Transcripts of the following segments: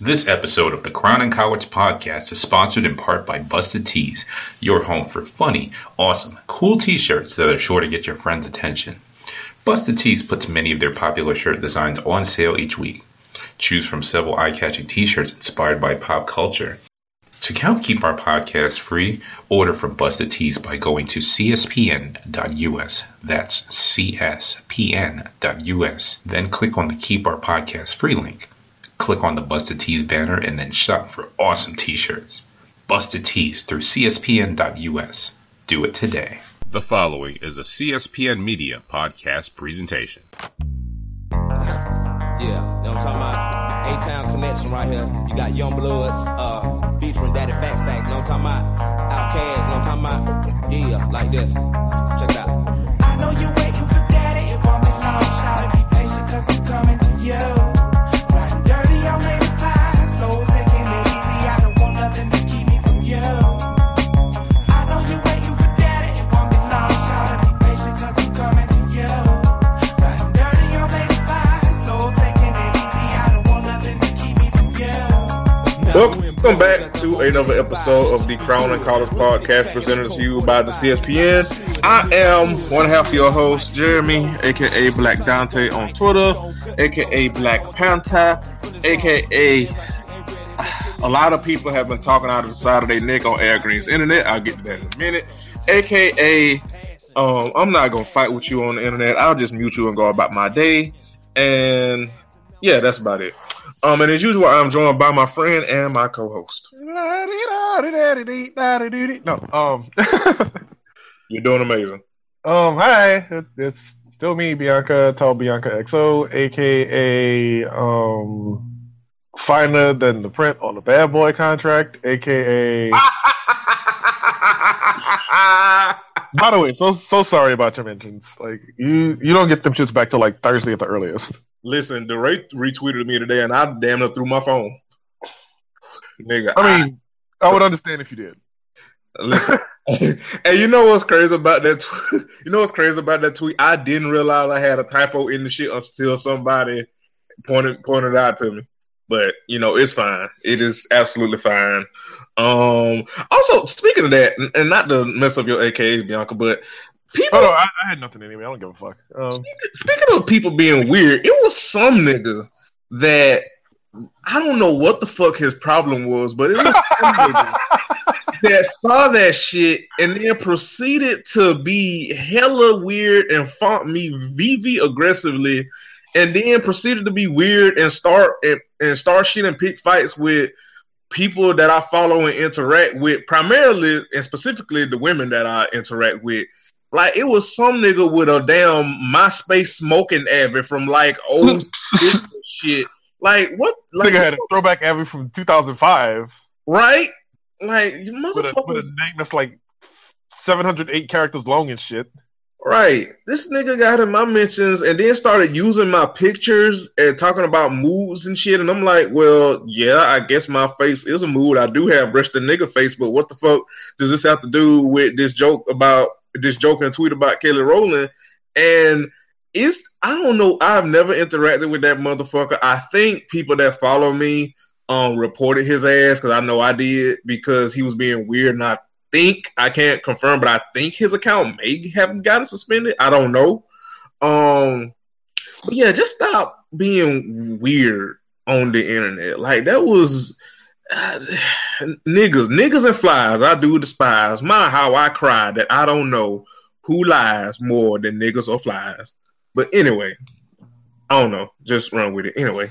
This episode of the Crown and College podcast is sponsored in part by Busted Tees, your home for funny, awesome, cool t-shirts that are sure to get your friends' attention. Busted Tees puts many of their popular shirt designs on sale each week. Choose from several eye-catching t-shirts inspired by pop culture. To help keep our podcast free, order from Busted Tees by going to cspn.us. That's cspn.us. Then click on the Keep Our Podcast Free link. Click on the Busted Tees banner and then shop for awesome t-shirts. Busted Tees through cspn.us. Do it today. The following is a CSPN Media podcast presentation. Yeah, you know what I'm talking about? A-Town Connection right here. You got Young Bloods uh, featuring Daddy Fat Sack, you know what I'm talking about? Outkast, you know what I'm talking about? Yeah, like this. Check it out. Welcome back to another episode of the Crown and College podcast presented to you by the CSPN. I am one half your host, Jeremy, aka Black Dante on Twitter, aka Black Panther, aka a lot of people have been talking out of the side of their neck on Al Green's internet. I'll get to that in a minute. AKA, um, I'm not gonna fight with you on the internet. I'll just mute you and go about my day. And yeah, that's about it. Um, and as usual, I'm joined by my friend and my co-host. No, um, you're doing amazing. Um, hi, it, it's still me, Bianca, tall Bianca XO, aka um, finer than the print on the Bad Boy contract, aka. By the way, so so sorry about your mentions. Like you, you don't get them shits back to like Thursday at the earliest. Listen, DeRay retweeted me today, and I damn near threw my phone. Nigga, I mean, I would understand if you did. Listen, and you know what's crazy about that? Tw- you know what's crazy about that tweet? I didn't realize I had a typo in the shit until somebody pointed pointed out to me. But you know, it's fine. It is absolutely fine. Um. Also, speaking of that, and- and not to mess up your AKA Bianca, but people. Oh no, I, I had nothing anyway. I don't give a fuck. Um, Speaking of people being weird, it was some nigga that I don't know what the fuck his problem was, but it was some nigga that saw that shit and then proceeded to be hella weird and fought me VV aggressively, and then proceeded to be weird and start and, and start shit and pick fights with people that I follow and interact with, primarily and specifically the women that I interact with. Like it was some nigga with a damn MySpace smoking avid from like old shit. Like what? Like nigga had a throwback Abby from 2005 right? Like you with a, with a name that's like 708 characters long and shit. right? This nigga got in my mentions and then started using my pictures and talking about moods and shit. And I'm like, well, yeah, I guess my face is a mood. I do have breast and nigga face, but what the fuck does this have to do with this joke about this joke and tweet about Kelly Rowland? And it's I don't know. I've never interacted with that motherfucker. I think people that follow me um reported his ass because I know I did because he was being weird. And I think I can't confirm, but I think his account may have gotten suspended. I don't know. Um, but yeah, just stop being weird on the internet. Like that was uh, niggas, niggas and flies. I do despise. My how I cry that I don't know who lies more than niggas or flies. But anyway, I don't know. Just run with it. Anyway,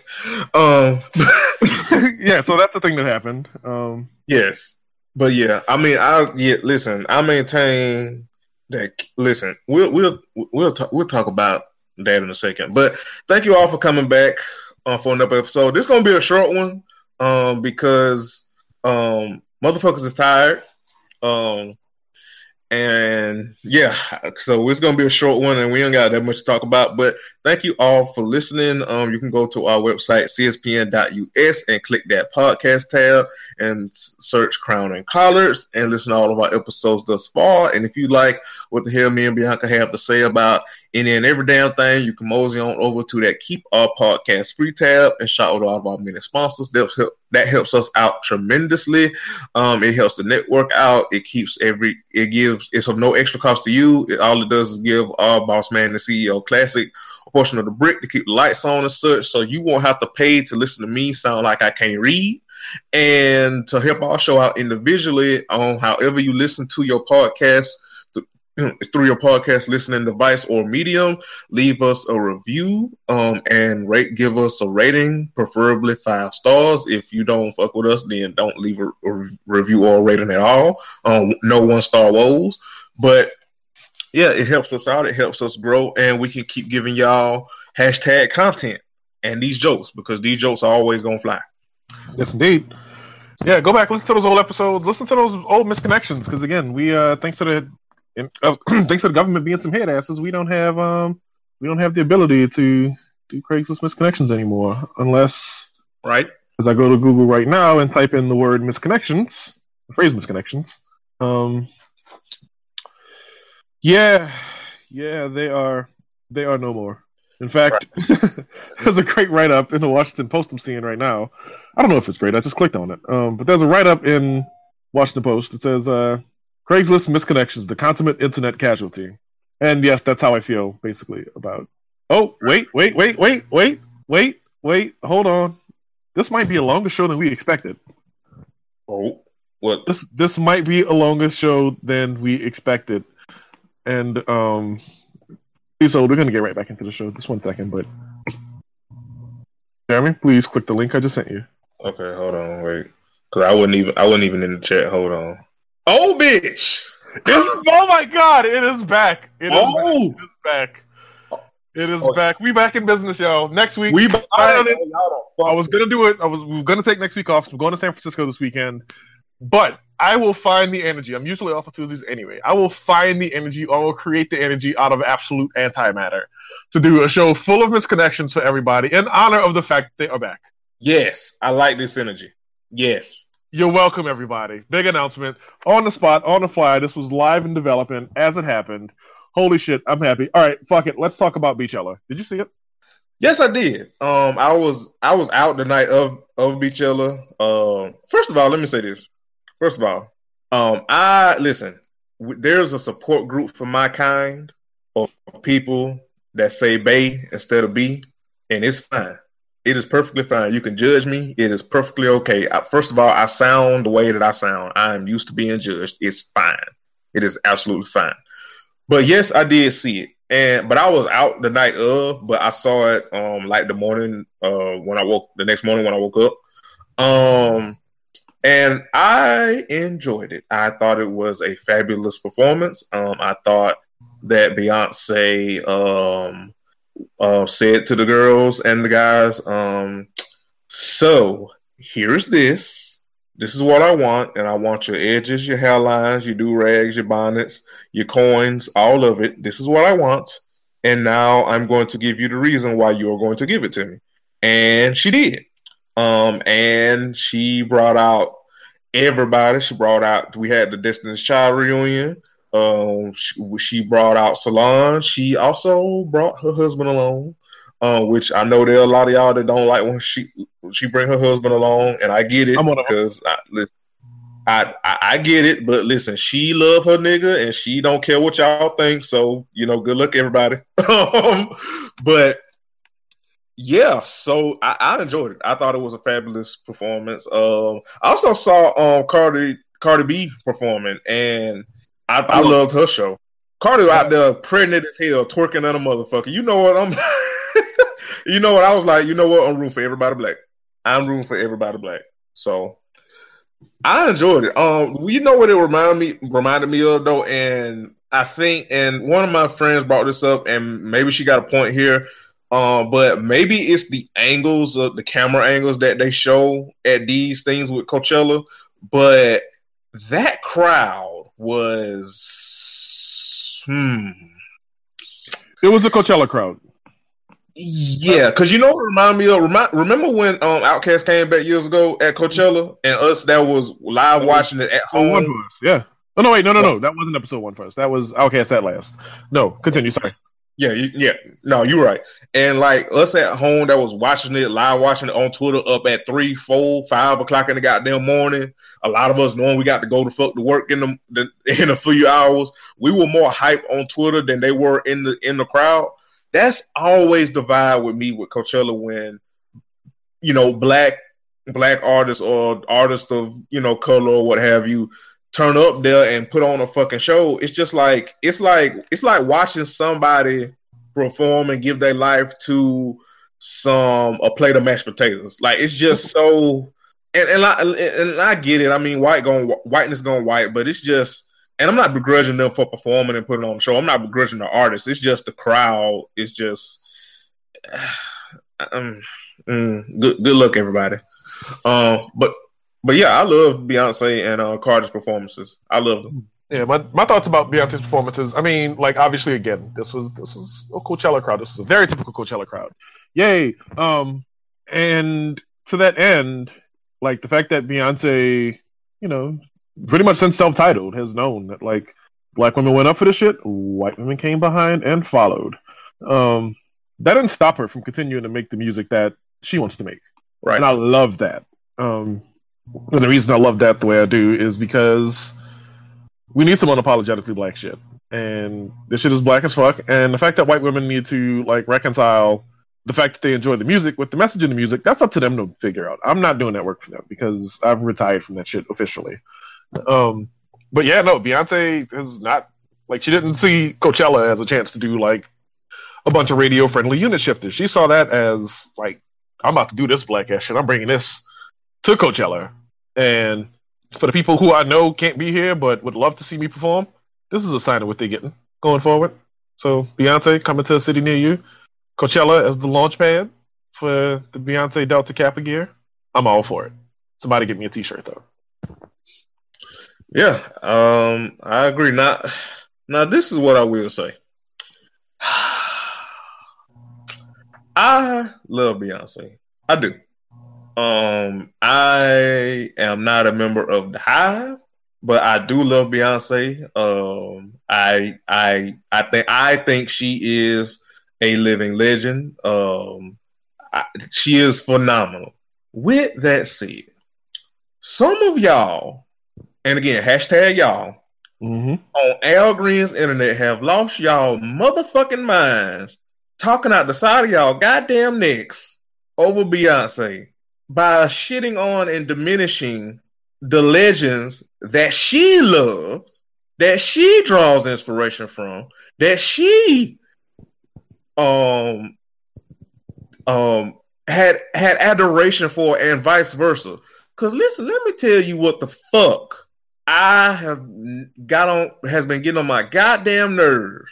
um, yeah, so that's the thing that happened. Um, yes, but yeah, I mean, I yeah. Listen, I maintain that. Listen, we'll we'll we'll talk, we'll talk about that in a second. But thank you all for coming back uh, for another episode. This is gonna be a short one, um, because um, motherfuckers is tired. Um, and yeah, so it's gonna be a short one, and we ain't got that much to talk about. But thank you all for listening. Um, you can go to our website cspn.us and click that podcast tab and search Crown and Collars and listen to all of our episodes thus far. And if you like what the hell me and Bianca have to say about any And every damn thing you can mosey on over to that Keep Our Podcast free tab and shout out all of our many sponsors. That helps, that helps us out tremendously. Um, it helps the network out. It keeps every it gives it's of no extra cost to you. It, all it does is give our boss man the CEO classic portion of the brick to keep the lights on and such, so you won't have to pay to listen to me sound like I can't read. And to help our show out individually on however you listen to your podcast through your podcast listening device or medium, leave us a review um, and rate, give us a rating, preferably five stars. If you don't fuck with us, then don't leave a, a review or a rating at all. Um, no one star woes, but yeah, it helps us out. It helps us grow, and we can keep giving y'all hashtag content and these jokes because these jokes are always gonna fly. Yes, indeed. Yeah, go back, listen to those old episodes, listen to those old misconnections, because again, we uh thanks to the in, uh, thanks to the government being some head asses, we don't have um we don't have the ability to do Craigslist misconnections anymore, unless Right? as I go to Google right now and type in the word misconnections, the phrase misconnections. Um, yeah, yeah, they are they are no more. In fact, there's a great write up in the Washington Post I'm seeing right now. I don't know if it's great. I just clicked on it. Um, but there's a write up in Washington Post. that says uh, Craigslist misconnections, the consummate internet casualty. And yes, that's how I feel basically about. Oh, wait, wait, wait, wait, wait, wait, wait. Hold on. This might be a longer show than we expected. Oh, what? This this might be a longer show than we expected. And um so we're gonna get right back into the show. Just one second, but Jeremy, please click the link I just sent you. Okay, hold on, wait, because I wasn't even I wasn't even in the chat. Hold on. Oh, bitch! It's, oh my god, it is back. It is Oh, back. It is Oh. back. We back in business, y'all. Next week. we. I don't know. I was gonna do it. I was we were gonna take next week off. So I'm going to San Francisco this weekend. But I will find the energy. I'm usually off on Tuesdays anyway. I will find the energy or will create the energy out of absolute antimatter to do a show full of misconnections for everybody in honor of the fact they are back. Yes, I like this energy. Yes. You're welcome, everybody. Big announcement on the spot, on the fly. This was live in development as it happened. Holy shit, I'm happy. All right, fuck it. Let's talk about Beachella. Did you see it? Yes, I did. Um, I was I was out the night of of Beachella. Um, first of all, let me say this. First of all, um, I listen. There's a support group for my kind of people that say "bay" instead of "b," and it's fine. It is perfectly fine. You can judge me. It is perfectly okay. I, first of all, I sound the way that I sound. I am used to being judged. It's fine. It is absolutely fine. But yes, I did see it. And but I was out the night of, but I saw it um like the morning uh when I woke the next morning when I woke up. Um and I enjoyed it. I thought it was a fabulous performance. Um I thought that Beyonce um uh said to the girls and the guys, um so here's this. This is what I want, and I want your edges, your hairlines, your do rags, your bonnets, your coins, all of it. This is what I want. And now I'm going to give you the reason why you're going to give it to me. And she did. Um, and she brought out everybody. She brought out, we had the Destiny's Child reunion. Um, she, she brought out Solange. She also brought her husband along, uh, which I know there are a lot of y'all that don't like when she she bring her husband along, and I get it I'm one of 'em. because I, listen, I, I I get it, but listen, she love her nigga, and she don't care what y'all think. So you know, good luck everybody. um, but yeah, so I, I enjoyed it. I thought it was a fabulous performance. Um, I also saw um Cardi Cardi B performing, and I, I loved her show. Cardi out there pregnant as hell, twerking on a motherfucker. You know what I'm. you know what I was like. You know what I'm rooting for everybody black. I'm rooting for everybody black. So I enjoyed it. Um, you know what it reminded me reminded me of though, and I think, and one of my friends brought this up, and maybe she got a point here. Um, but maybe it's the angles of the camera angles that they show at these things with Coachella. But that crowd was, hmm, It was a Coachella crowd. yeah, because you know what remind me of remind, remember when um Outkast came back years ago at Coachella and us that was live watching it at one home. for us. Yeah. Oh no, wait, no, no, no. That wasn't episode one for us. That was Outkast at last. No, continue. Sorry. Yeah, you, yeah. No, you're right. And like us at home that was watching it, live watching it on Twitter up at three, four, five o'clock in the goddamn morning. A lot of us knowing we got to go to fuck to work in the, the in a few hours. We were more hype on Twitter than they were in the in the crowd. That's always the vibe with me with Coachella when you know black black artists or artists of you know color or what have you turn up there and put on a fucking show. It's just like it's like it's like watching somebody perform and give their life to some a plate of mashed potatoes. Like it's just so and and I, and I get it. I mean, white going whiteness going white, but it's just and I'm not begrudging them for performing and putting on a show. I'm not begrudging the artists. It's just the crowd. It's just um, mm, good good luck everybody. Um, but but yeah, I love Beyonce and uh, Cardi's performances. I love them. Yeah, my, my thoughts about Beyonce's performances. I mean, like obviously, again, this was this was a Coachella crowd. This is a very typical Coachella crowd. Yay! Um, and to that end, like the fact that Beyonce, you know, pretty much since self-titled, has known that like black women went up for this shit, white women came behind and followed. Um, that didn't stop her from continuing to make the music that she wants to make. Right. And I love that. Um, and the reason I love that the way I do is because we need some unapologetically black shit. And this shit is black as fuck. And the fact that white women need to like reconcile the fact that they enjoy the music with the message in the music, that's up to them to figure out. I'm not doing that work for them because I've retired from that shit officially. Um, but yeah, no, Beyonce is not like she didn't see Coachella as a chance to do like a bunch of radio friendly unit shifters. She saw that as like I'm about to do this black ass shit. I'm bringing this to Coachella. And for the people who I know can't be here but would love to see me perform, this is a sign of what they're getting going forward. So Beyonce coming to a city near you, Coachella as the launch pad for the Beyonce Delta Kappa gear. I'm all for it. Somebody get me a T-shirt though. Yeah, um, I agree. Now, now this is what I will say. I love Beyonce. I do. Um, I am not a member of the Hive, but I do love Beyonce. Um, I I I think I think she is a living legend. Um, I, she is phenomenal. With that said, some of y'all, and again, hashtag y'all Mm-hmm. on Al Green's internet have lost y'all motherfucking minds talking out the side of y'all goddamn necks over Beyonce by shitting on and diminishing the legends that she loved, that she draws inspiration from, that she um um had had adoration for and vice versa. Cause listen, let me tell you what the fuck I have got on has been getting on my goddamn nerves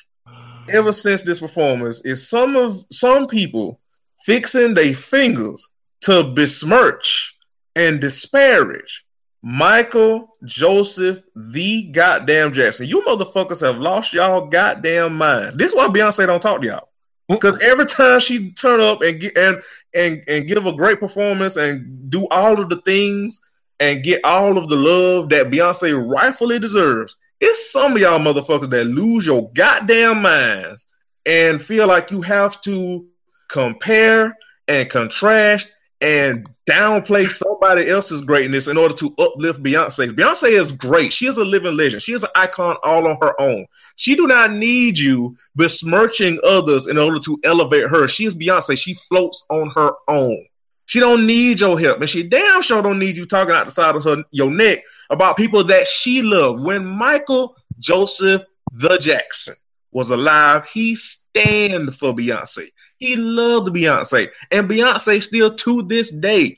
ever since this performance is some of some people fixing their fingers to besmirch and disparage Michael Joseph the goddamn Jackson. You motherfuckers have lost y'all goddamn minds. This is why Beyonce don't talk to y'all. Mm. Because every time she turn up and get and and and give a great performance and do all of the things and get all of the love that Beyonce rightfully deserves, it's some of y'all motherfuckers that lose your goddamn minds and feel like you have to compare and contrast and downplay somebody else's greatness in order to uplift Beyonce. Beyonce is great. She is a living legend. She is an icon all on her own. She do not need you besmirching others in order to elevate her. She is Beyonce. She floats on her own. She don't need your help, and she damn sure don't need you talking out the side of her your neck about people that she loved. When Michael Joseph the Jackson was alive, he stand for Beyonce. He loved Beyonce, and Beyonce still to this day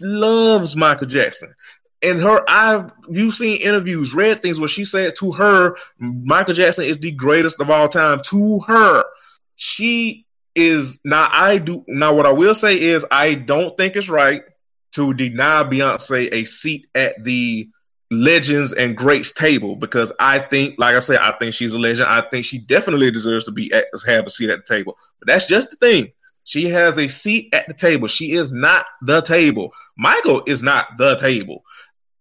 loves Michael Jackson. And her, I've you've seen interviews, read things where she said to her, Michael Jackson is the greatest of all time. To her, she is now. I do now. What I will say is, I don't think it's right to deny Beyonce a seat at the legends and greats table because I think, like I said, I think she's a legend. I think she definitely deserves to be at, have a seat at the table. But that's just the thing. She has a seat at the table. She is not the table. Michael is not the table.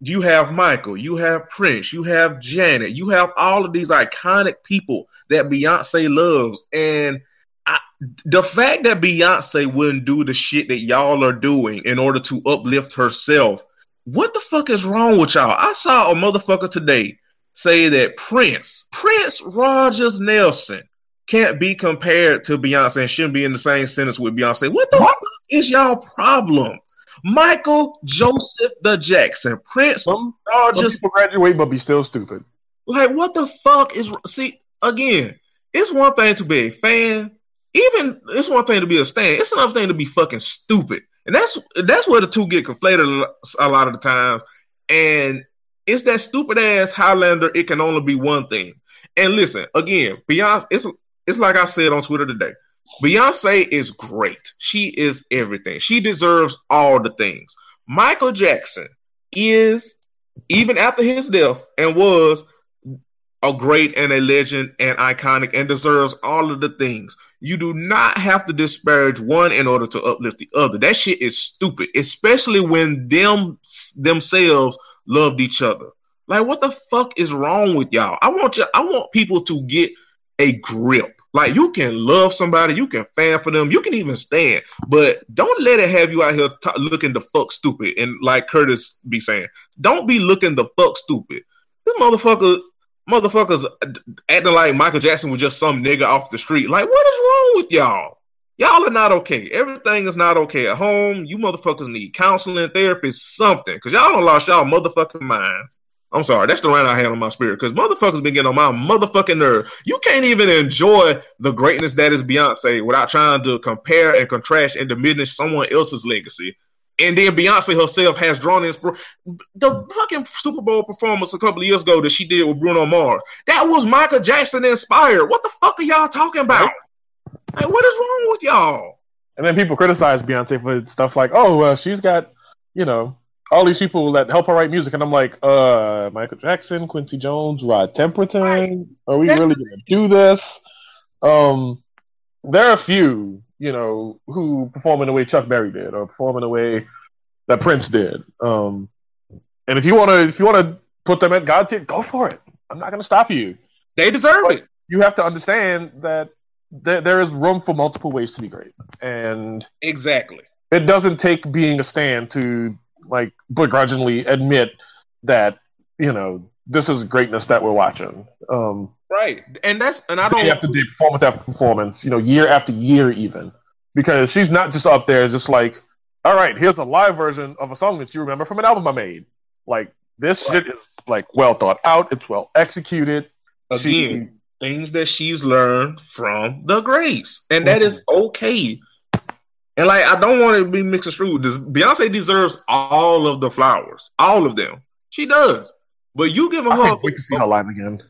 you have Michael, you have Prince, you have Janet, you have all of these iconic people that Beyonce loves. And I, the fact that Beyonce wouldn't do the shit that y'all are doing in order to uplift herself, what the fuck is wrong with y'all? I saw a motherfucker today say that Prince, Prince Rogers Nelson, can't be compared to Beyonce and shouldn't be in the same sentence with Beyonce. What the fuck is y'all problem? Michael Joseph the Jackson, Prince Some, some Rogers people graduate but be still stupid. like, what the fuck is see again? It's one thing to be a fan, even it's one thing to be a stan. It's another thing to be fucking stupid, and that's that's where the two get conflated a lot of the times. And it's that stupid ass Highlander. It can only be one thing. And listen, again, Beyonce. It's it's like I said on Twitter today. Beyonce is great. She is everything. She deserves all the things. Michael Jackson is, even after his death, and was a great and a legend and iconic and deserves all of the things. You do not have to disparage one in order to uplift the other. That shit is stupid, especially when them themselves loved each other. Like, what the fuck is wrong with y'all? I want you. I want people to get a grip. Like, you can love somebody, you can fan for them, you can even stand, but don't let it have you out here t- looking the fuck stupid. And like Curtis be saying, don't be looking the fuck stupid. This motherfucker, motherfuckers uh, acting like Michael Jackson was just some nigga off the street. Like, what is wrong with y'all? Y'all are not okay. Everything is not okay at home. You motherfuckers need counseling, therapy, something. Cause y'all don't lost y'all motherfucking minds. I'm sorry, that's the rant I had on my spirit. Cause motherfuckers been getting on my motherfucking nerve. You can't even enjoy the greatness that is Beyonce without trying to compare and contrast and diminish someone else's legacy. And then Beyonce herself has drawn inspiration. The fucking Super Bowl performance a couple of years ago that she did with Bruno Mars, that was Michael Jackson inspired. What the fuck are y'all talking about? Like, what is wrong with y'all? And then people criticize Beyonce for stuff like, oh, well, she's got, you know, all these people that help her write music. And I'm like, uh, Michael Jackson, Quincy Jones, Rod Temperton. Are we really going to do this? Um, there are a few, you know, who perform in the way Chuck Berry did or perform in the way that Prince did. Um, and if you want to, if you want to put them at God tier, go for it. I'm not going to stop you. They deserve But it. you have to understand that there, there is room for multiple ways to be great. And Exactly. it doesn't take being a stand to like begrudgingly admit that you know this is greatness that we're watching. Um, Right. And that's and I day don't after day, performance after performance, you know, year after year, even because she's not just up there just like, all right, here's a live version of a song that you remember from an album I made. Like this shit is like well thought out. It's well executed. She- things that she's learned from the greats. And that is mm-hmm. okay. And like I don't want to be mixed and screwed. This Beyonce deserves all of the flowers. All of them. She does. But you giving her wait to see her live again.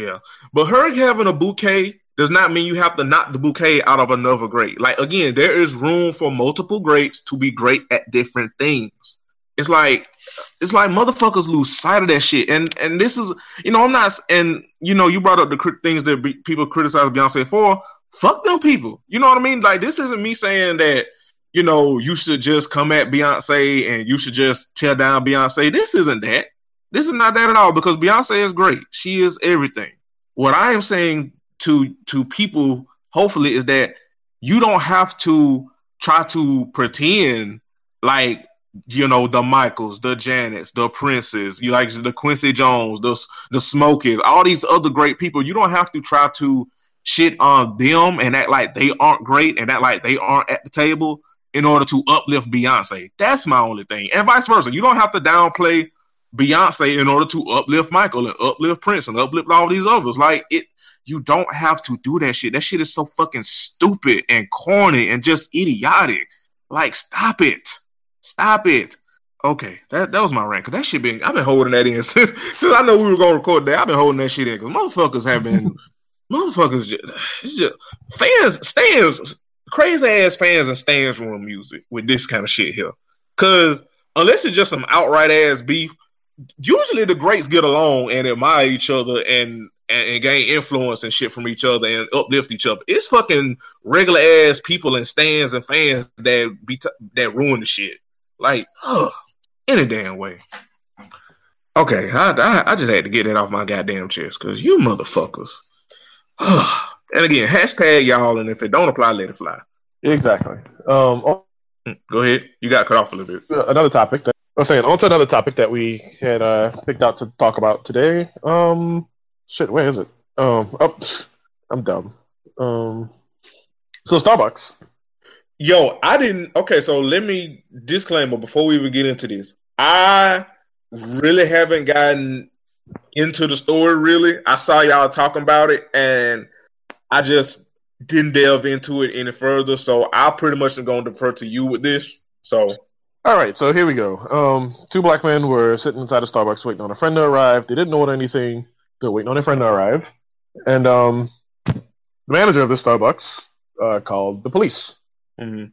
Yeah. But her having a bouquet does not mean you have to knock the bouquet out of another great. Like again, there is room for multiple greats to be great at different things. It's like it's like motherfuckers lose sight of that shit. And and this is you know I'm not and you know you brought up the crit- things that be, people criticize Beyonce for. Fuck them people. You know what I mean? Like this isn't me saying that you know you should just come at Beyonce and you should just tear down Beyonce. This isn't that. This is not that at all because Beyonce is great. She is everything. What I am saying to to people, hopefully, is that you don't have to try to pretend like you know the Michaels, the Janets, the Princes, you like the Quincy Jones, the the Smokies, all these other great people. You don't have to try to shit on them and act like they aren't great and act like they aren't at the table in order to uplift Beyonce. That's my only thing, and vice versa. You don't have to downplay Beyonce in order to uplift Michael and uplift Prince and uplift all these others. Like it, you don't have to do that shit. That shit is so fucking stupid and corny and just idiotic. Like, stop it, stop it. Okay, that that was my rant. Cause that shit been I've been holding that in since since I know we were gonna record that. I've been holding that shit in because motherfuckers have been motherfuckers just, it's just fans stands crazy ass fans and stands room music with this kind of shit here. Cause unless it's just some outright ass beef, usually the greats get along and admire each other and, and, and gain influence and shit from each other and uplift each other. It's fucking regular ass people and stands and fans that be t- that ruin the shit. Like, ugh, any damn way. Okay, I, I I just had to get that off my goddamn chest because you motherfuckers. and again, hashtag y'all, and if it don't apply, let it fly. Exactly. Um, oh, Go ahead. You got cut off a little bit. another topic that Was saying, on to another topic that we had uh, picked out to talk about today. Um, shit, where is it? Um, oh, I'm dumb. Um, so Starbucks. Yo, I didn't. Okay, so let me disclaimer before we even get into this. I really haven't gotten into the story. Really, I saw y'all talking about it, and I just didn't delve into it any further. So I pretty much am going to defer to you with this. So All right, so here we go. Um, two black men were sitting inside a Starbucks waiting on a friend to arrive. They didn't order anything. They were waiting on a friend to arrive, and um, the manager of the Starbucks uh, called the police.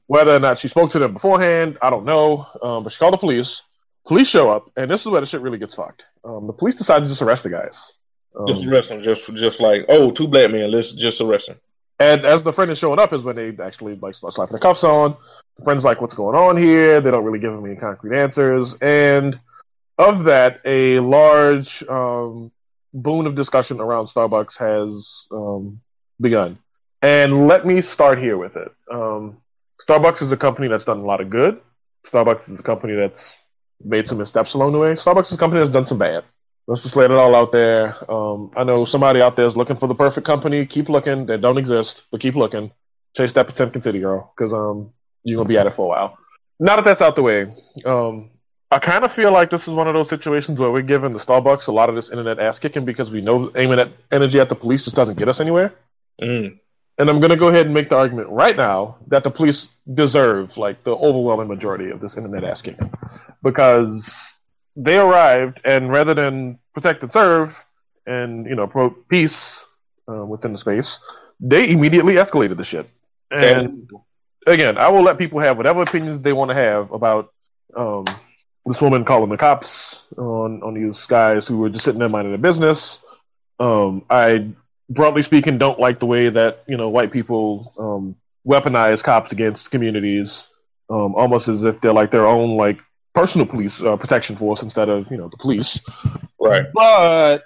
Whether or not she spoke to them beforehand, I don't know. Um, but she called the police. Police show up, and this is where the shit really gets fucked. Um, the police decide to just arrest the guys. Um, just arrest them. Just just like oh, two black men. Let's just arrest them. And as the friend is showing up, is when they actually like start slapping the cuffs on. The friend's like, "What's going on here?" They don't really give him any concrete answers, and of that, a large um, boon of discussion around Starbucks has um, begun. And let me start here with it. Um, Starbucks is a company that's done a lot of good. Starbucks is a company that's made some missteps along the way. Starbucks is a company that's done some bad. Let's just lay it all out there. Um, I know somebody out there is looking for the perfect company. Keep looking. They don't exist, but keep looking. Chase that Potemkin City girl, because um, you're gonna be at it for a while. Now that that's out the way, um, I kind of feel like this is one of those situations where we're giving the Starbucks a lot of this internet ass kicking because we know aiming at energy at the police just doesn't get us anywhere. Mm. And I'm going to go ahead and make the argument right now that the police deserve like the overwhelming majority of this internet ass kicking because they arrived and rather than protect and serve and you know promote peace uh, within the space, they immediately escalated the shit. And again, I will let people have whatever opinions they want to have about um, this woman calling the cops on on these guys who were just sitting there minding their business. Um, I broadly speaking don't like the way that you know white people um, weaponize cops against communities, um, almost as if they're like their own like personal police uh, protection force instead of you know the police. Right. But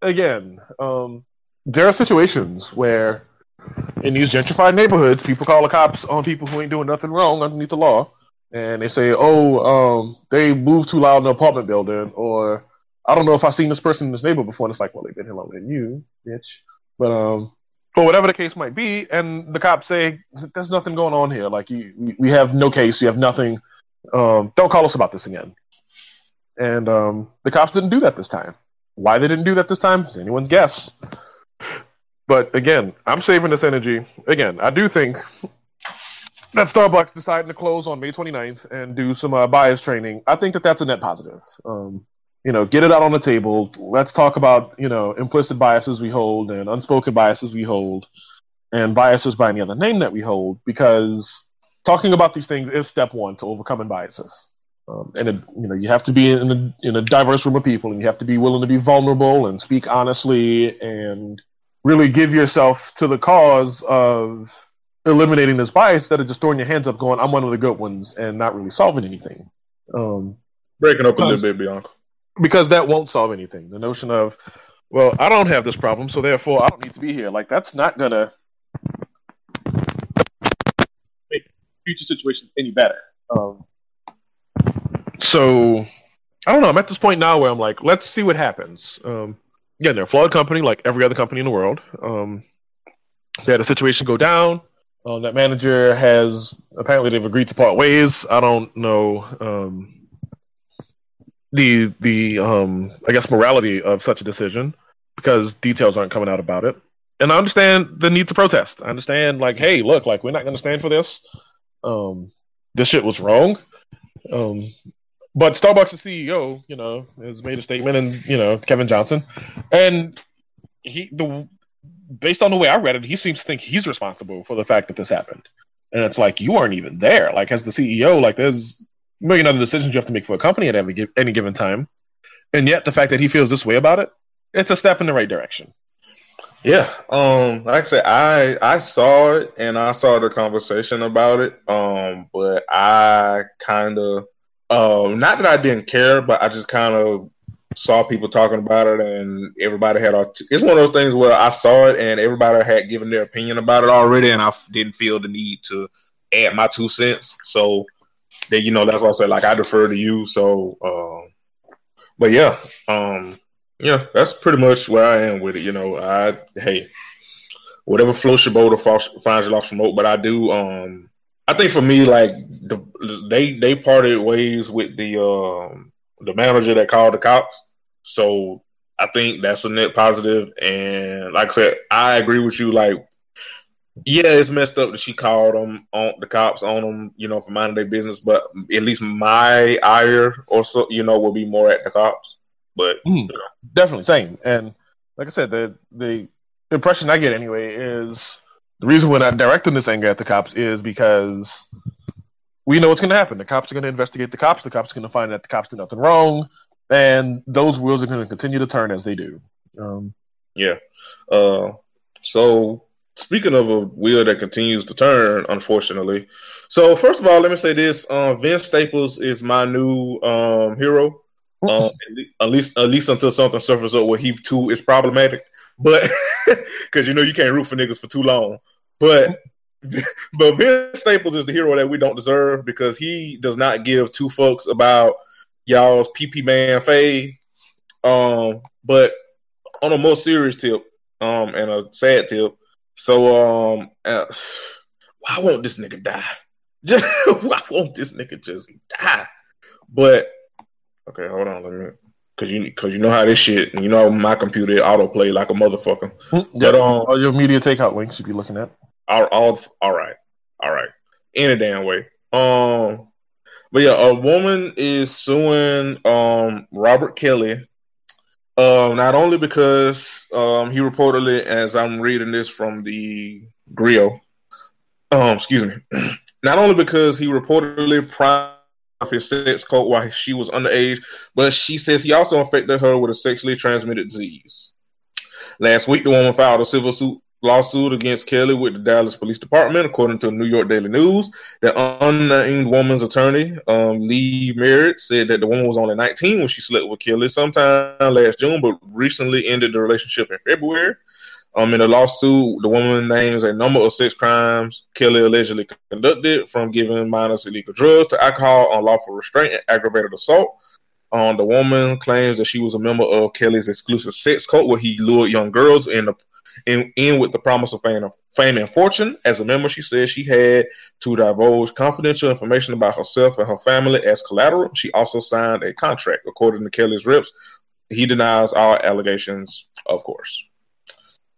again, um, there are situations where in these gentrified neighborhoods, people call the cops on people who ain't doing nothing wrong underneath the law, and they say, "Oh, um, they moved too loud in the apartment building," or "I don't know if I've seen this person in this neighborhood before." And it's like, "Well, they've been here longer than you, bitch." But um, but whatever the case might be, and the cops say, "There's nothing going on here. Like, you, we- we have no case. You have nothing. Um, don't call us about this again." And um, the cops didn't do that this time. Why they didn't do that this time is anyone's guess. But again, I'm saving this energy. Again, I do think that Starbucks deciding to close on May 29th and do some uh, bias training, I think that that's a net positive. Um, you know, get it out on the table. Let's talk about, you know, implicit biases we hold and unspoken biases we hold and biases by any other name that we hold because talking about these things is step one to overcoming biases. Um, and it, you know, you have to be in a, in a diverse room of people, and you have to be willing to be vulnerable and speak honestly, and really give yourself to the cause of eliminating this bias instead of just throwing your hands up, going, "I'm one of the good ones," and not really solving anything. Um, Breaking up a little bit, Bianca. because that won't solve anything. The notion of, well, I don't have this problem, so therefore I don't need to be here. Like that's not gonna future situations any better. Um, so I don't know. I'm at this point now where I'm like, let's see what happens. Um, again, they're a flawed company, like every other company in the world. Um, they had a situation go down. Um, that manager has apparently they've agreed to part ways. I don't know. Um, the the um I guess morality of such a decision because details aren't coming out about it. And I understand the need to protest. I understand like, hey, look, like we're not going to stand for this. Um, this shit was wrong. Um, but Starbucks' CEO, you know, has made a statement, and you know, Kevin Johnson, and he the based on the way I read it, he seems to think he's responsible for the fact that this happened. And it's like you aren't even there. Like as the CEO, like there's a million other decisions you have to make for a company at gi- any given time, and yet the fact that he feels this way about it, it's a step in the right direction. Yeah. Um, like I said, I I saw it and I saw the conversation about it. Um, but I kind of Um, not that I didn't care, but I just kind of saw people talking about it, and everybody had. It's one of those things where I saw it, and everybody had given their opinion about it already, and I didn't feel the need to add my two cents. So, that you know, that's why I said like I defer to you. So, um, but yeah, um, yeah, that's pretty much where I am with it. You know, I hey, whatever floats your boat or finds your lost remote, but I do. Um, I think for me, like the they they parted ways with the um the manager that called the cops. So I think that's a net positive. And like I said, I agree with you. Like, yeah, it's messed up that she called them on the cops on them, you know, for minding their business. But at least my ire or so, you know, will be more at the cops. But Mm, definitely same. And like I said, the the impression I get anyway is the reason we're not directing this anger at the cops is because we know what's going to happen. The cops are going to investigate the cops. The cops are going to find that the cops did nothing wrong, and those wheels are going to continue to turn as they do. Um, Yeah. Uh, so speaking of a wheel that continues to turn, unfortunately. So first of all, let me say this: uh, Vince Staples is my new um, hero. Um, at least, at least until something surfaces up where he too is problematic. But because you know you can't root for niggas for too long. But but Vince Staples is the hero that we don't deserve because he does not give two fucks about y'all's PP man fade. Um, but on a more serious tip, um, and a sad tip. So, um, uh, why won't this nigga die? Just why won't this nigga just die? But okay, hold on, let me, cause you, cause you know how this shit, you know how my computer autoplay like a motherfucker. Yep. But um, all your MediaTakeOut links you'd be looking at. all, all, all right, all right, any damn way. Um, but yeah, a woman is suing um Robert Kelly. Um, not only because um he reportedly, as I'm reading this from the Grio, um, excuse me, not only because he reportedly primed his sex cult while she was underage, but she says he also infected her with a sexually transmitted disease. Last week, the woman filed a civil suit lawsuit against Kelly with the Dallas Police Department, according to New York Daily News. The unnamed woman's attorney, um, Lee Merritt, said that the woman was only 19 when she slept with Kelly sometime last June, but recently ended the relationship in February. Um, in the lawsuit, the woman names a number of sex crimes Kelly allegedly conducted, from giving minors illegal drugs to alcohol, unlawful restraint, and aggravated assault. Um, the woman claims that she was a member of Kelly's exclusive sex cult, where he lured young girls in the in, in with the promise of fame, fame and fortune. As a member, she says she had to divulge confidential information about herself and her family as collateral. She also signed a contract, according to Kelly's reps. He denies all allegations, of course.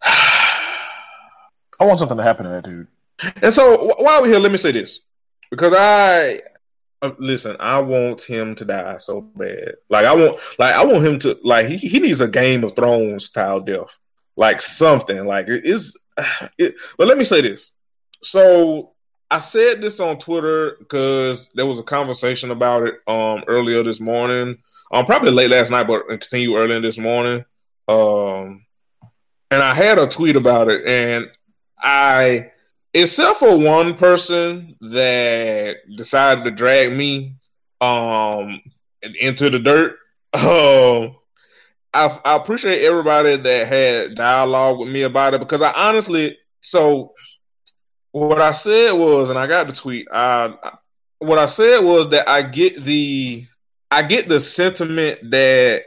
I want something to happen to that dude. And so, wh- while we're here, let me say this because I uh, listen. I want him to die so bad. Like I want, like I want him to, like he, he needs a Game of Thrones style death, like something. Like it is. It, but let me say this. So I said this on Twitter because there was a conversation about it um earlier this morning. Um, probably late last night, but it continued early this morning. Um, and I had a tweet about it, and I, except for one person that decided to drag me um into the dirt, um, I, I appreciate everybody that had dialogue with me about it because I honestly, so what I said was, and I got the tweet. I, I what I said was that I get the I get the sentiment that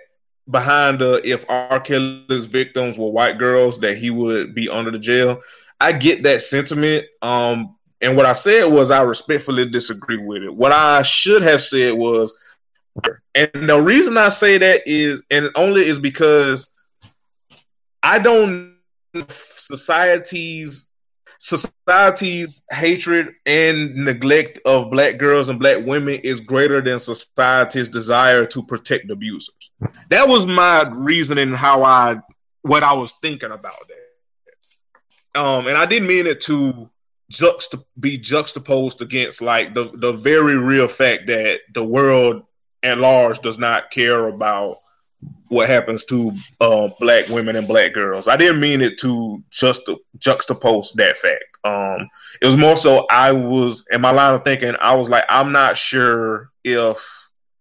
behind the if R. Kelly's victims were white girls that he would be under the jail. I get that sentiment. Um, and what I said was I respectfully disagree with it. What I should have said was, and the reason I say that is, and only is because I don't society's society's hatred and neglect of black girls and black women is greater than society's desire to protect abusers. That was my reasoning how I what I was thinking about that. Um and I didn't mean it to juxta- be juxtaposed against like the the very real fact that the world at large does not care about what happens to uh, black women and black girls. I didn't mean it to just juxtapose that fact. Um, it was more so I was in my line of thinking. I was like, I'm not sure if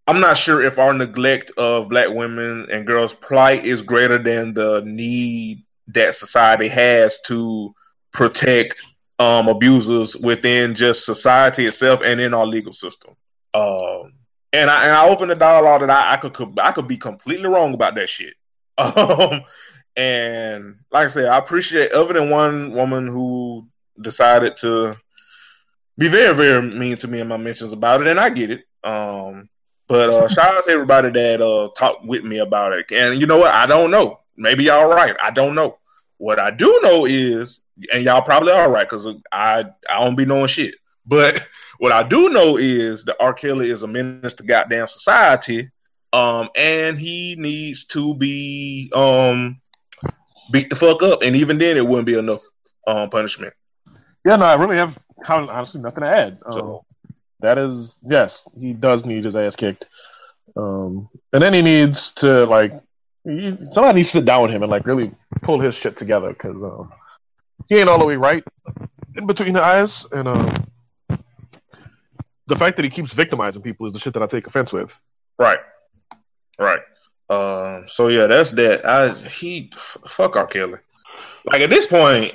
I'm not sure if our neglect of black women and girls' plight is greater than the need that society has to protect um, abusers within just society itself and in our legal system. Um, and I and I opened the dialogue that I, I could I could be completely wrong about that shit. Um, and like I said, I appreciate other than one woman who decided to be very very mean to me in my mentions about it, and I get it. Um, but uh, shout out to everybody that uh, talked with me about it. And you know what? I don't know. Maybe y'all right. I don't know. What I do know is, and y'all probably are right because I I don't be knowing shit. But what I do know is that R. Kelly is a menace to goddamn society, um, and he needs to be um beat the fuck up, and even then, it wouldn't be enough um punishment. Yeah, no, I really have honestly nothing to add. Um, So- that is, yes, he does need his ass kicked, um, and then he needs to like he, somebody needs to sit down with him and like really pull his shit together because um, he ain't all the way right in between the eyes, and um, the fact that he keeps victimizing people is the shit that I take offense with. Right, right. Um, so yeah, that's that. I he fuck R. Kelly. Like at this point,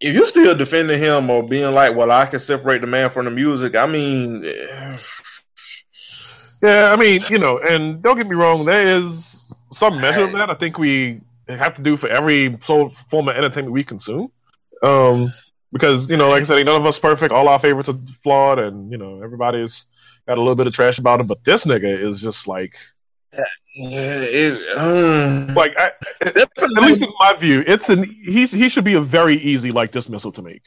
if you're still defending him or being like, "Well, I can separate the man from the music," I mean, eh, Yeah, I mean, you know, and don't get me wrong, there is some measure of that I think we have to do for every form of entertainment we consume. Um, because, you know, like I said, none of us perfect, all our favorites are flawed, and, you know, everybody's got a little bit of trash about him, but this nigga is just like, yeah, it, um, like, I, at least in my view, it's an, he's, he should be a very easy, like, dismissal to make.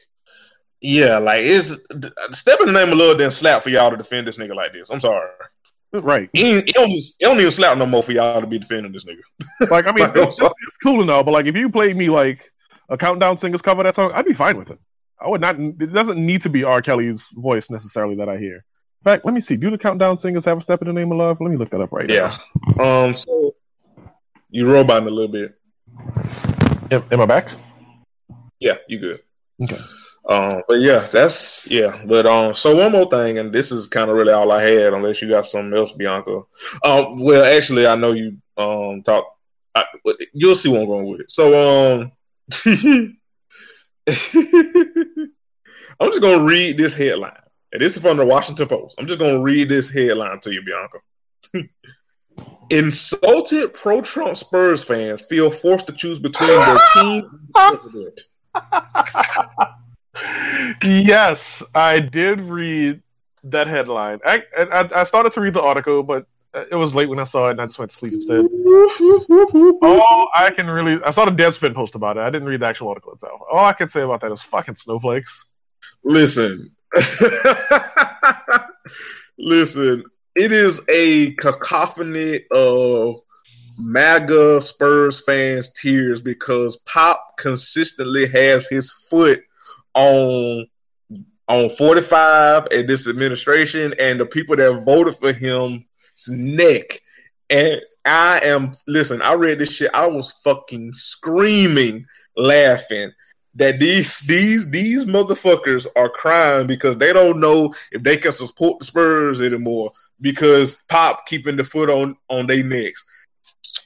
yeah, like it's step in the name of love, then slap for y'all to defend this nigga like this. I'm sorry. Right. He don't, don't even slap no more for y'all to be defending this nigga. Like, I mean, Like, it's, it's cool and all, but, like, if you played me, like, a Countdown Singers cover that song, I'd be fine with it. I would not, it doesn't need to be R. Kelly's voice necessarily that I hear. In fact, let me see. Do the Countdown Singers have a step in the name of love? Let me look that up right now. Yeah. Um. So you roboting a little bit. Am, am I back? Yeah, you good. Okay. Um, but yeah, that's yeah. But um, so one more thing, and this is kind of really all I had, unless you got something else, Bianca. Um, well, actually, I know you um talk. I, you'll see where I'm going with it. So um, I'm just gonna read this headline, and this is from the Washington Post. I'm just gonna read this headline to you, Bianca. Insulted pro-Trump Spurs fans feel forced to choose between their team and president. yes, I did read that headline. I, I I started to read the article, but Uh, it was late when I saw it, and I just went to sleep instead. All I can really, I saw the Deadspin post about it. I didn't read the actual article itself. All I can say about that is fucking snowflakes. Listen, listen. It is a cacophony of MAGA Spurs fans' tears because Pop consistently has his foot on on 45 and this administration and the people that voted for him's neck. And I am listen, I read this shit, I was fucking screaming, laughing that these these these motherfuckers are crying because they don't know if they can support the Spurs anymore because Pop keeping the foot on on their necks.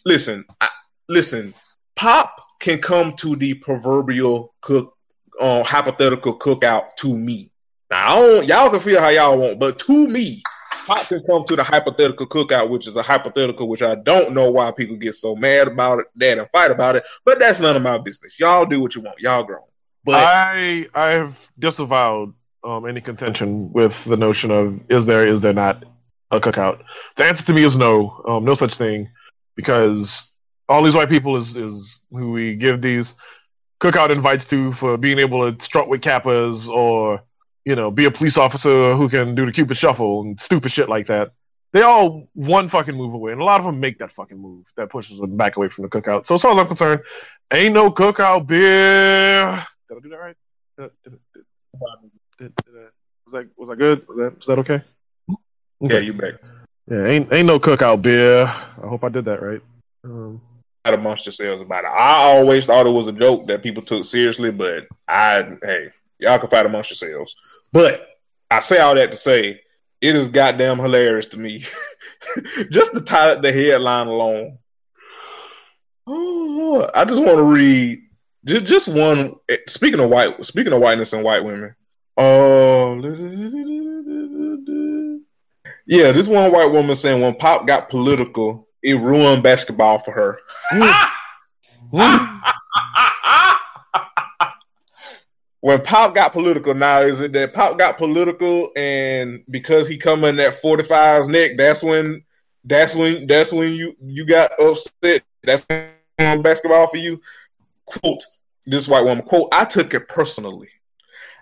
Listen, I, listen. Pop can come to the proverbial cook, uh, hypothetical cookout to me. Now, I don't, y'all can feel how y'all want, but to me, Pop can come to the hypothetical cookout, which is a hypothetical, which I don't know why people get so mad about it, that and fight about it. But that's none of my business. Y'all do what you want. Y'all grown. But I I have disavowed um, any contention with the notion of is there is there not a cookout. The answer to me is no, um, no such thing, because all these white people is is who we give these cookout invites to for being able to strut with kappas or you know be a police officer who can do the cupid shuffle and stupid shit like that. They all one fucking move away, and a lot of them make that fucking move that pushes them back away from the cookout. So as far as I'm concerned, ain't no cookout beer. Did I do that right? Did, did, did, was that was that good? Was that, was that okay? yeah, you back. Yeah, ain't ain't no cookout beer. I hope I did that right. Um, amongst yourselves about it. I always thought it was a joke that people took seriously, but I hey, y'all can fight amongst yourselves. But I say all that to say it is goddamn hilarious to me. just to tie the headline alone. Oh I just want to read just, just one. Eh, speaking of white, speaking of whiteness and white women. Oh, yeah, this one white woman saying when Pop got political, it ruined basketball for her. when Pop got political, now is it that Pop got political and because he come in that 45's neck, that's when that's when that's when you you got upset. That's basketball for you. Quote this white woman, quote, I took it personally.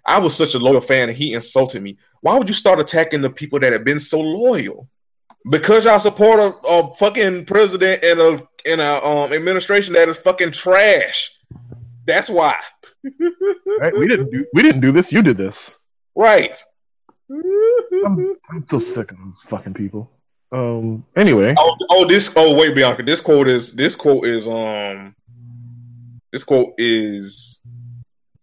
I was such a loyal fan and he insulted me. Why would you start attacking the people that have been so loyal? Because y'all support a, a fucking president and a in a um, administration that is fucking trash. That's why. Right? We didn't do we didn't do this. You did this. Right. I'm, I'm so sick of those fucking people. Um. Anyway, Oh, oh, this. Oh, wait, Bianca. This quote is. This quote is. Um. This quote is.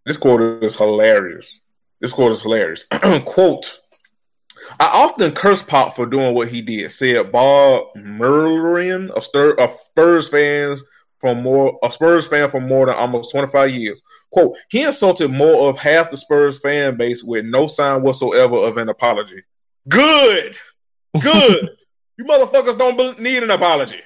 This quote is hilarious. This quote is hilarious. quote. I often curse Pop for doing what he did. Said Bob Merlin, a, Stir, a Spurs fans from more a Spurs fan for more than almost 25 years. Quote, he insulted more of half the Spurs fan base with no sign whatsoever of an apology. Good. Good. you motherfuckers don't need an apology.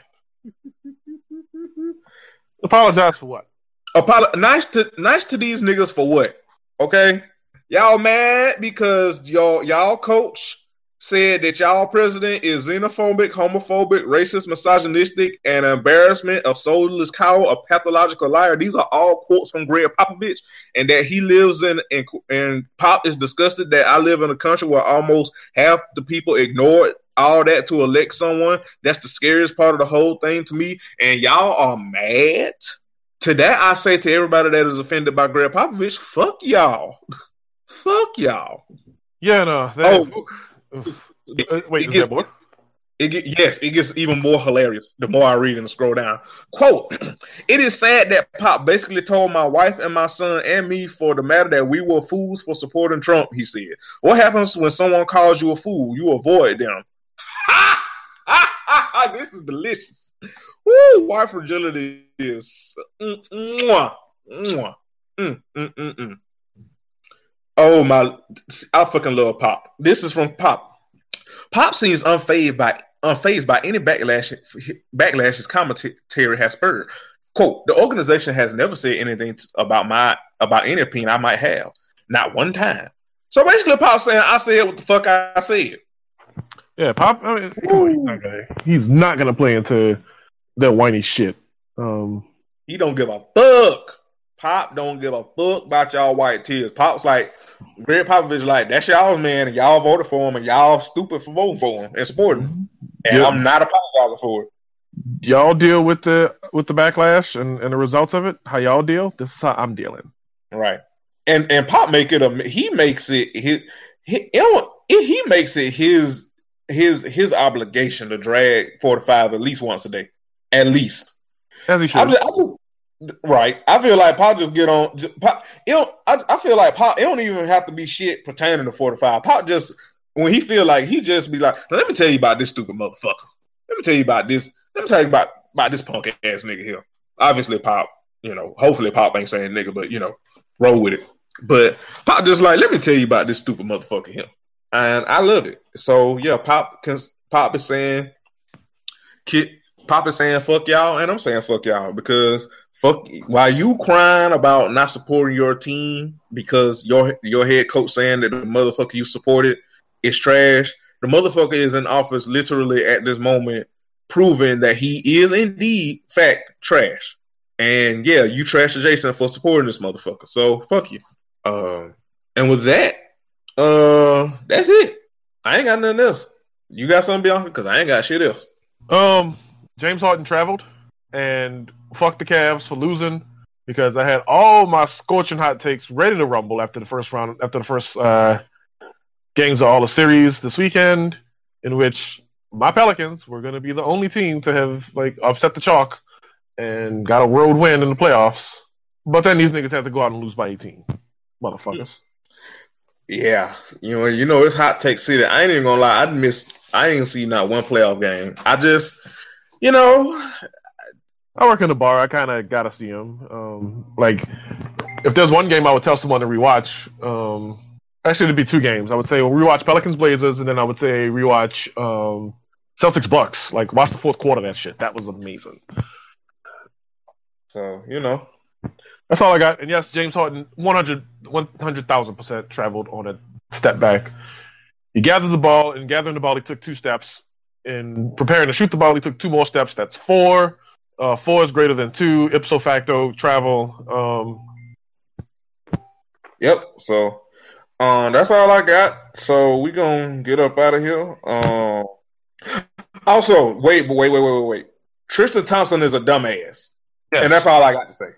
apologize for what? Apolo- nice to nice to these niggas for what? Okay? Y'all mad because y'all y'all coach said that y'all president is xenophobic, homophobic, racist, misogynistic, and embarrassment, of soulless cow, a pathological liar. These are all quotes from Gregg Popovich, and that he lives in and, and Pop is disgusted that I live in a country where almost half the people ignore all that to elect someone. That's the scariest part of the whole thing to me. And y'all are mad. To that, I say to everybody that is offended by Gregg Popovich, fuck y'all. fuck y'all. Yeah, no. That, Oh, Uh, wait, it gets- more? It get, yes, it gets even more hilarious the more I read and scroll down. Quote: It is sad that Pop basically told my wife and my son and me, for the matter, that we were fools for supporting Trump. He said, "What happens when someone calls you a fool? You avoid them." Ha! Ha! Ha! ha! This is delicious. Woo! White fragility is. Mm, mwah, mwah, mm, mm, mm, mm. Oh my! I fucking love Pop. This is from Pop. Pop seems unfazed by unfazed by any backlash backlash his commentary has spurred. Quote: The organization has never said anything about my about any opinion I might have, not one time. So basically, Pop saying I said what the fuck I said. Yeah, Pop. I mean, come on, he's not gonna. He's not gonna play into that whiny shit. Um. He don't give a fuck. Pop don't give a fuck about y'all white tears. Pop's like, Gregg Popovich like, that's y'all's man, and y'all voted for him, and y'all stupid for voting for him and supporting him. And Yeah. I'm not apologizing for it. Y'all deal with the with the backlash and, and the results of it. How y'all deal? This is how I'm dealing. Right. And and Pop make it a he makes it his he, he makes it his his his obligation to drag 45 at least once a day. At least. As he should. just, I just, right. I feel like Pop just get on just, Pop it I, I feel like Pop it don't even have to be shit pertaining to 45. Pop just when he feel like he just be like, let me tell you about this stupid motherfucker. Let me tell you about this. Let me tell you about about this punk ass nigga here. Obviously, Pop, you know, hopefully Pop ain't saying nigga, but you know, roll with it. But Pop just like, let me tell you about this stupid motherfucker here, and I love it. So yeah, Pop can Pop is saying, kid, Pop is saying fuck y'all, and I'm saying fuck y'all because fuck while you crying about not supporting your team because your your head coach saying that the motherfucker you supported is trash. The motherfucker is in office literally at this moment, proving that he is indeed fact trash. And yeah, you trash Jason for supporting this motherfucker. So fuck you. Um, and with that, uh, that's it. I ain't got nothing else. You got something, Bianca? Because I ain't got shit else. Um, James Harden traveled and fuck the Cavs for losing because I had all my scorching hot takes ready to rumble after the first round, after the first uh, games of all the series this weekend, in which my Pelicans were going to be the only team to have like upset the chalk and got a road win in the playoffs. But then these niggas had to go out and lose by 18, motherfuckers. Yeah, you know, you know it's hot take city. I ain't even gonna lie, I missed. I ain't see not one playoff game. I just, you know, I work in the bar. I kind of gotta see them. Um, like, if there's one game I would tell someone to rewatch, um, actually it'd be two games. I would say rewatch Pelicans Blazers, and then I would say rewatch um, Celtics Bucks. Like, watch the fourth quarter that shit. That was amazing. so you know, That's all I got. And yes, James Harden, 100, 100,000% traveled on a step back. He gathered the ball, and gathering the ball, he took two steps. In preparing to shoot the ball, he took two more steps. That's four. Uh, four is greater than two. Ipso facto, travel. Um, Yep. So, um, that's all I got. So we gonna get up out of here. Um, also, wait, wait, wait, wait, wait, wait. Tristan Thompson is a dumbass, and that's all I got to say.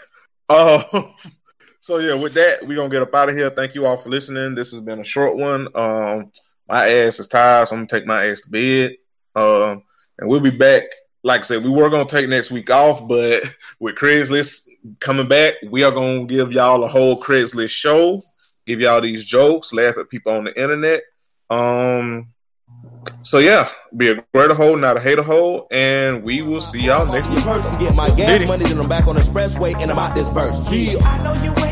uh, so yeah, with that, we gonna get up out of here. Thank you all for listening. This has been a short one. Um, my ass is tired, so I'm gonna take my ass to bed. Um, and we'll be back. Like I said, we were gonna take next week off, but with Craigslist coming back, we are gonna give y'all a whole Craigslist show, give y'all these jokes, laugh at people on the internet. Um, so yeah, be a greater hole, not a hater hole, and we will see y'all next week. get my gas money, then I'm back on the expressway, and I'm out this burst. Yeah.